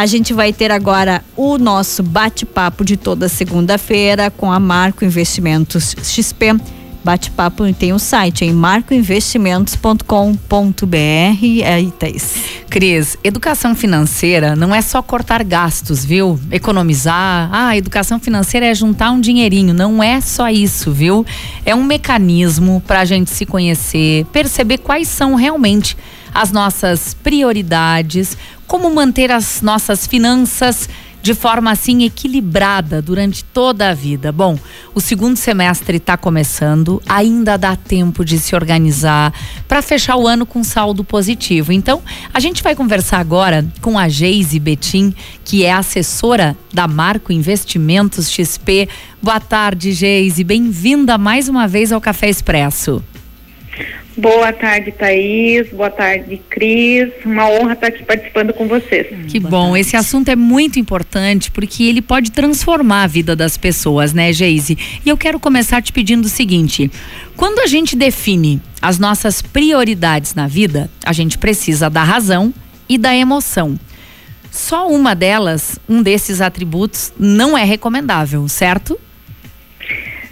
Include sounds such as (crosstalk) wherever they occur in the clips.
A gente vai ter agora o nosso bate-papo de toda segunda-feira com a Marco Investimentos XP bate-papo tem o um site em marcoinvestimentos.com.br. Aí, Thaís. Cris, educação financeira não é só cortar gastos, viu? Economizar. Ah, educação financeira é juntar um dinheirinho. Não é só isso, viu? É um mecanismo para a gente se conhecer, perceber quais são realmente as nossas prioridades, como manter as nossas finanças de forma assim equilibrada durante toda a vida. Bom, o segundo semestre está começando, ainda dá tempo de se organizar para fechar o ano com saldo positivo. Então, a gente vai conversar agora com a Geise Betim, que é assessora da Marco Investimentos XP. Boa tarde, Geise. Bem-vinda mais uma vez ao Café Expresso. Boa tarde, Thaís. Boa tarde, Cris. Uma honra estar aqui participando com vocês. Que Boa bom. Tarde. Esse assunto é muito importante porque ele pode transformar a vida das pessoas, né, Geise? E eu quero começar te pedindo o seguinte: quando a gente define as nossas prioridades na vida, a gente precisa da razão e da emoção. Só uma delas, um desses atributos, não é recomendável, certo?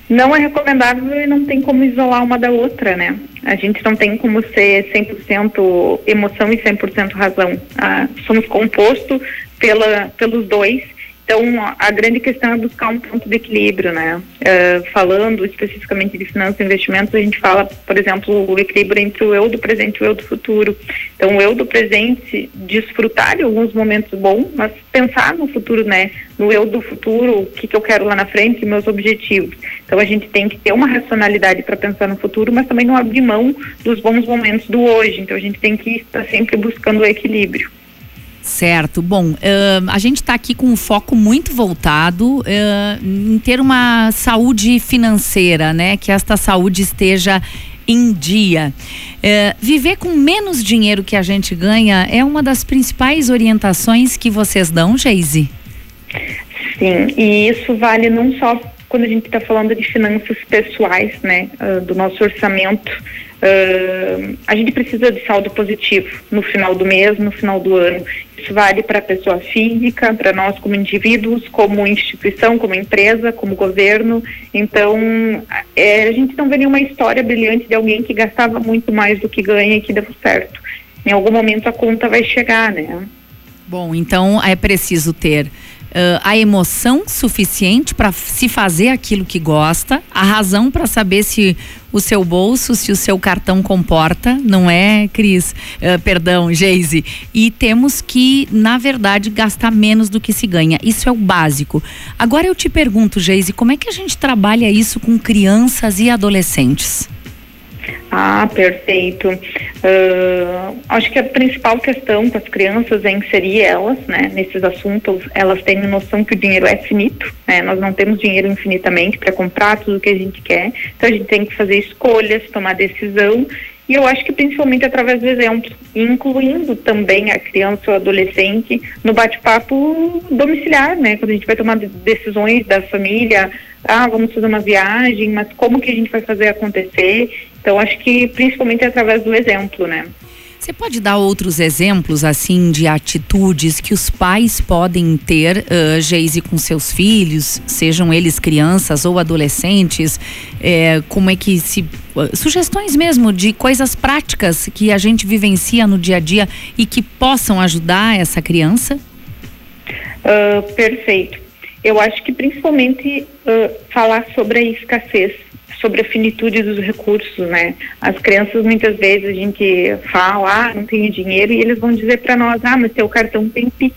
Não é recomendável e não tem como isolar uma da outra, né? A gente não tem como ser 100% emoção e 100% razão. Ah, somos composto pela, pelos dois então, a grande questão é buscar um ponto de equilíbrio, né? Uh, falando especificamente de finanças e investimentos, a gente fala, por exemplo, o equilíbrio entre o eu do presente e o eu do futuro. Então, o eu do presente, desfrutar de alguns momentos bons, mas pensar no futuro, né? No eu do futuro, o que, que eu quero lá na frente, meus objetivos. Então, a gente tem que ter uma racionalidade para pensar no futuro, mas também não abrir mão dos bons momentos do hoje. Então, a gente tem que estar sempre buscando o equilíbrio. Certo. Bom, uh, a gente está aqui com um foco muito voltado uh, em ter uma saúde financeira, né? Que esta saúde esteja em dia. Uh, viver com menos dinheiro que a gente ganha é uma das principais orientações que vocês dão, Geise? Sim, e isso vale não só quando a gente está falando de finanças pessoais, né, uh, do nosso orçamento, uh, a gente precisa de saldo positivo no final do mês, no final do ano. Isso vale para a pessoa física, para nós como indivíduos, como instituição, como empresa, como governo. Então, é, a gente não vê nenhuma história brilhante de alguém que gastava muito mais do que ganha e que deu certo. Em algum momento a conta vai chegar, né? Bom, então é preciso ter uh, a emoção suficiente para se fazer aquilo que gosta, a razão para saber se o seu bolso, se o seu cartão comporta, não é, Cris? Uh, perdão, Geise. E temos que, na verdade, gastar menos do que se ganha. Isso é o básico. Agora eu te pergunto, Geise, como é que a gente trabalha isso com crianças e adolescentes? Ah, perfeito. Uh, acho que a principal questão para as crianças é inserir elas né, nesses assuntos. Elas têm noção que o dinheiro é finito, né? nós não temos dinheiro infinitamente para comprar tudo o que a gente quer. Então a gente tem que fazer escolhas, tomar decisão. E eu acho que principalmente através do exemplo, incluindo também a criança ou adolescente no bate-papo domiciliar, né? Quando a gente vai tomar decisões da família, ah, vamos fazer uma viagem, mas como que a gente vai fazer acontecer? Então, acho que principalmente através do exemplo, né? Você pode dar outros exemplos, assim, de atitudes que os pais podem ter, uh, Geise, com seus filhos, sejam eles crianças ou adolescentes? É, como é que se. Uh, sugestões mesmo de coisas práticas que a gente vivencia no dia a dia e que possam ajudar essa criança? Uh, perfeito. Eu acho que principalmente uh, falar sobre a escassez sobre a finitude dos recursos, né? As crianças muitas vezes a gente fala, ah, não tenho dinheiro e eles vão dizer para nós, ah, mas teu cartão tem Pix.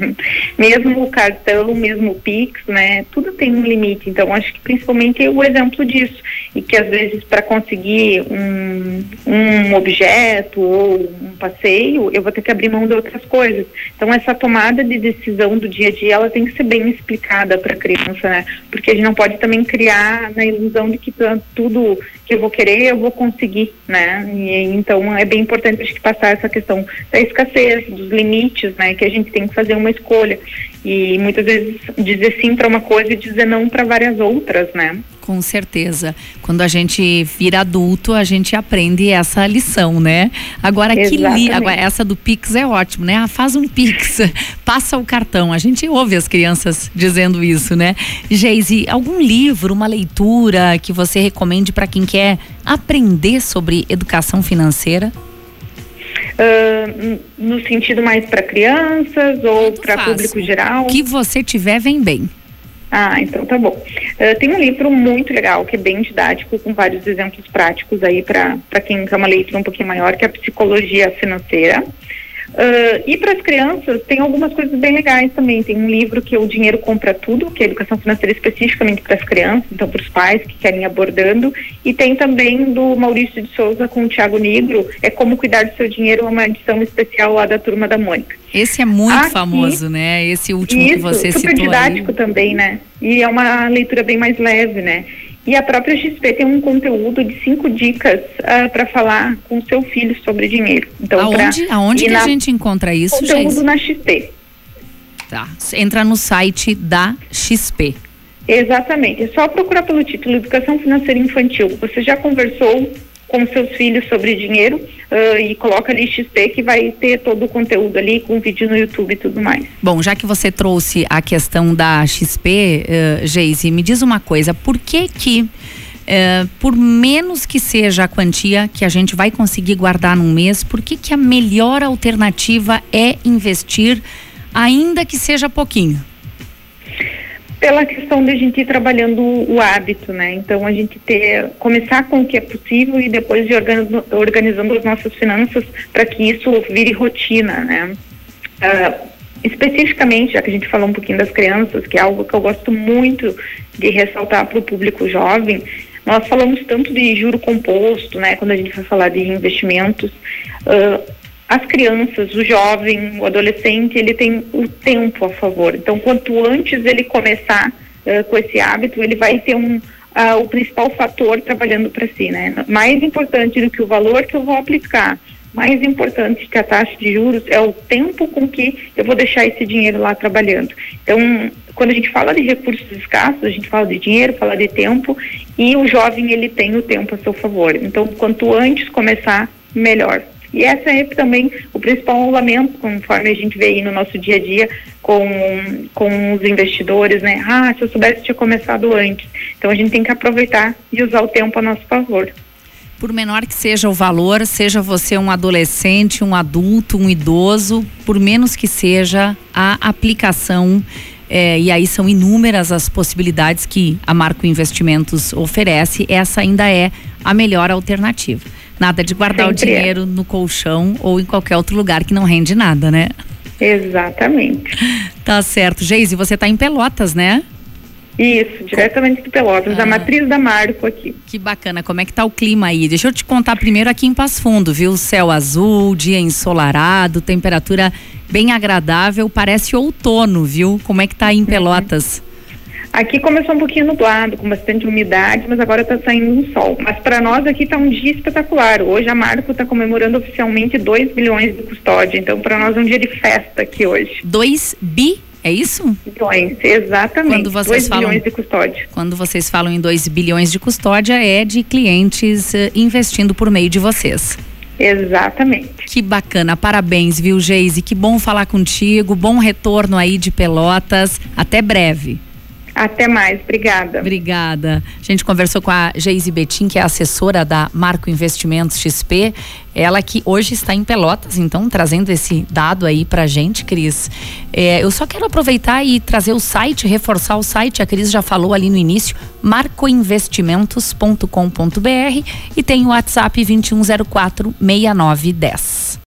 (laughs) mesmo o cartão, mesmo o Pix, né? Tudo tem um limite. Então acho que principalmente é o exemplo disso e que às vezes para conseguir um, um objeto ou um passeio eu vou ter que abrir mão de outras coisas. Então essa tomada de decisão do dia a dia ela tem que ser bem explicada para a criança, né? Porque a gente não pode também criar na ilusão de que tudo que eu vou querer eu vou conseguir, né? E, então é bem importante a gente passar essa questão da escassez, dos limites, né? Que a gente tem que fazer uma escolha e muitas vezes dizer sim para uma coisa e dizer não para várias outras, né? Com certeza. Quando a gente vira adulto, a gente aprende essa lição, né? Agora que li, agora essa do Pix é ótimo, né? Ah, faz um Pix, (laughs) passa o cartão. A gente ouve as crianças dizendo isso, né? Geise, algum livro, uma leitura que você recomende para quem quer aprender sobre educação financeira? Uh, no sentido mais para crianças ou para público geral? O que você tiver vem bem. Ah, então tá bom. Uh, tem um livro muito legal, que é bem didático, com vários exemplos práticos aí para quem quer uma leitura um pouquinho maior, que é a Psicologia Financeira. Uh, e para as crianças, tem algumas coisas bem legais também. Tem um livro que é O Dinheiro Compra Tudo, que é educação financeira especificamente para as crianças, então para os pais que querem abordando. E tem também do Maurício de Souza com o Tiago Negro, é Como Cuidar do Seu Dinheiro, uma edição especial lá da Turma da Mônica. Esse é muito Aqui, famoso, né? Esse último isso, que você super citou. super didático aí. também, né? E é uma leitura bem mais leve, né? E a própria XP tem um conteúdo de cinco dicas uh, ah, para falar com seu filho sobre dinheiro. Então, aonde aonde que na, a gente encontra isso, Conteúdo gente? na XP. Tá. Entra no site da XP. Exatamente. É só procurar pelo título Educação Financeira Infantil. Você já conversou com seus filhos sobre dinheiro uh, e coloca ali XP que vai ter todo o conteúdo ali com vídeo no YouTube e tudo mais. Bom, já que você trouxe a questão da XP, uh, Geise, me diz uma coisa, por que que por menos que seja a quantia que a gente vai conseguir guardar num mês, por que que a melhor alternativa é investir ainda que seja pouquinho? Pela questão de a gente ir trabalhando o hábito, né? Então a gente ter começar com o que é possível e depois de organizando, organizando as nossas finanças para que isso vire rotina, né? Uh, especificamente, já que a gente falou um pouquinho das crianças, que é algo que eu gosto muito de ressaltar para o público jovem, nós falamos tanto de juro composto, né? Quando a gente vai falar de investimentos, uh, as crianças, o jovem, o adolescente, ele tem o tempo a favor. Então, quanto antes ele começar uh, com esse hábito, ele vai ter um, uh, o principal fator trabalhando para si, né? Mais importante do que o valor que eu vou aplicar, mais importante que a taxa de juros é o tempo com que eu vou deixar esse dinheiro lá trabalhando. Então, quando a gente fala de recursos escassos, a gente fala de dinheiro, fala de tempo, e o jovem ele tem o tempo a seu favor. Então, quanto antes começar, melhor. E essa é também o principal lamento, conforme a gente vê aí no nosso dia a dia com, com os investidores, né? Ah, se eu soubesse tinha começado antes. Então a gente tem que aproveitar e usar o tempo a nosso favor. Por menor que seja o valor, seja você um adolescente, um adulto, um idoso, por menos que seja a aplicação é, e aí são inúmeras as possibilidades que a Marco Investimentos oferece, essa ainda é a melhor alternativa. Nada de guardar Sempre o é. dinheiro é. no colchão ou em qualquer outro lugar que não rende nada, né? Exatamente. Tá certo. Geise, você está em Pelotas, né? Isso, diretamente de Pelotas, ah, a matriz da Marco aqui. Que bacana, como é que tá o clima aí? Deixa eu te contar primeiro aqui em Passo Fundo, viu? Céu azul, dia ensolarado, temperatura bem agradável, parece outono, viu? Como é que tá aí em uhum. Pelotas? Aqui começou um pouquinho nublado, com bastante umidade, mas agora está saindo um sol. Mas para nós aqui está um dia espetacular. Hoje a Marco está comemorando oficialmente 2 bilhões de custódia. Então para nós é um dia de festa aqui hoje. 2 bi é isso? Bilhões, exatamente. Quando vocês 2 falam, bilhões de custódia. Quando vocês falam em 2 bilhões de custódia, é de clientes uh, investindo por meio de vocês. Exatamente. Que bacana, parabéns, viu, Geise? Que bom falar contigo, bom retorno aí de Pelotas. Até breve. Até mais, obrigada. Obrigada. A gente conversou com a Geise Betim, que é assessora da Marco Investimentos XP. Ela que hoje está em Pelotas, então trazendo esse dado aí pra gente, Cris. É, eu só quero aproveitar e trazer o site, reforçar o site, a Cris já falou ali no início, marcoinvestimentos.com.br e tem o WhatsApp 2104 6910.